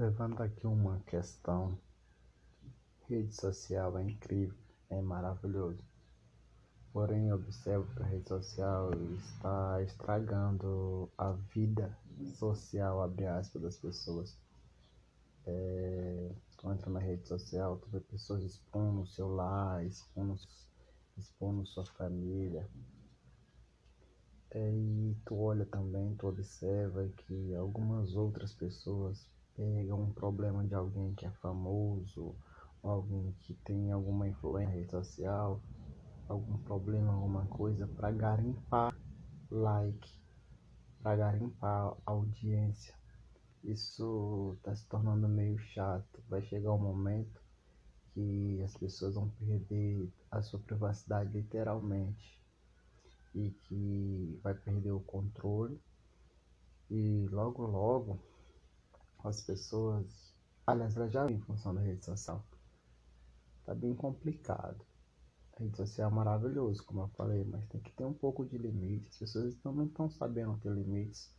Levando aqui uma questão, rede social é incrível, é maravilhoso. Porém, observo que a rede social está estragando a vida social, abre aspas, das pessoas. É, tu entra na rede social, tu vê pessoas expondo o seu lar, expondo, expondo sua família. É, e tu olha também, tu observa que algumas outras pessoas pegam um problema de alguém que é famoso, alguém que tem alguma influência social, algum problema, alguma coisa, para garimpar like, para garimpar audiência. Isso está se tornando meio chato. Vai chegar um momento que as pessoas vão perder a sua privacidade literalmente e que vai perder o controle e logo logo as pessoas, aliás, elas já em função da rede social. Tá bem complicado. A rede social é maravilhoso, como eu falei, mas tem que ter um pouco de limite. As pessoas não estão sabendo ter limites.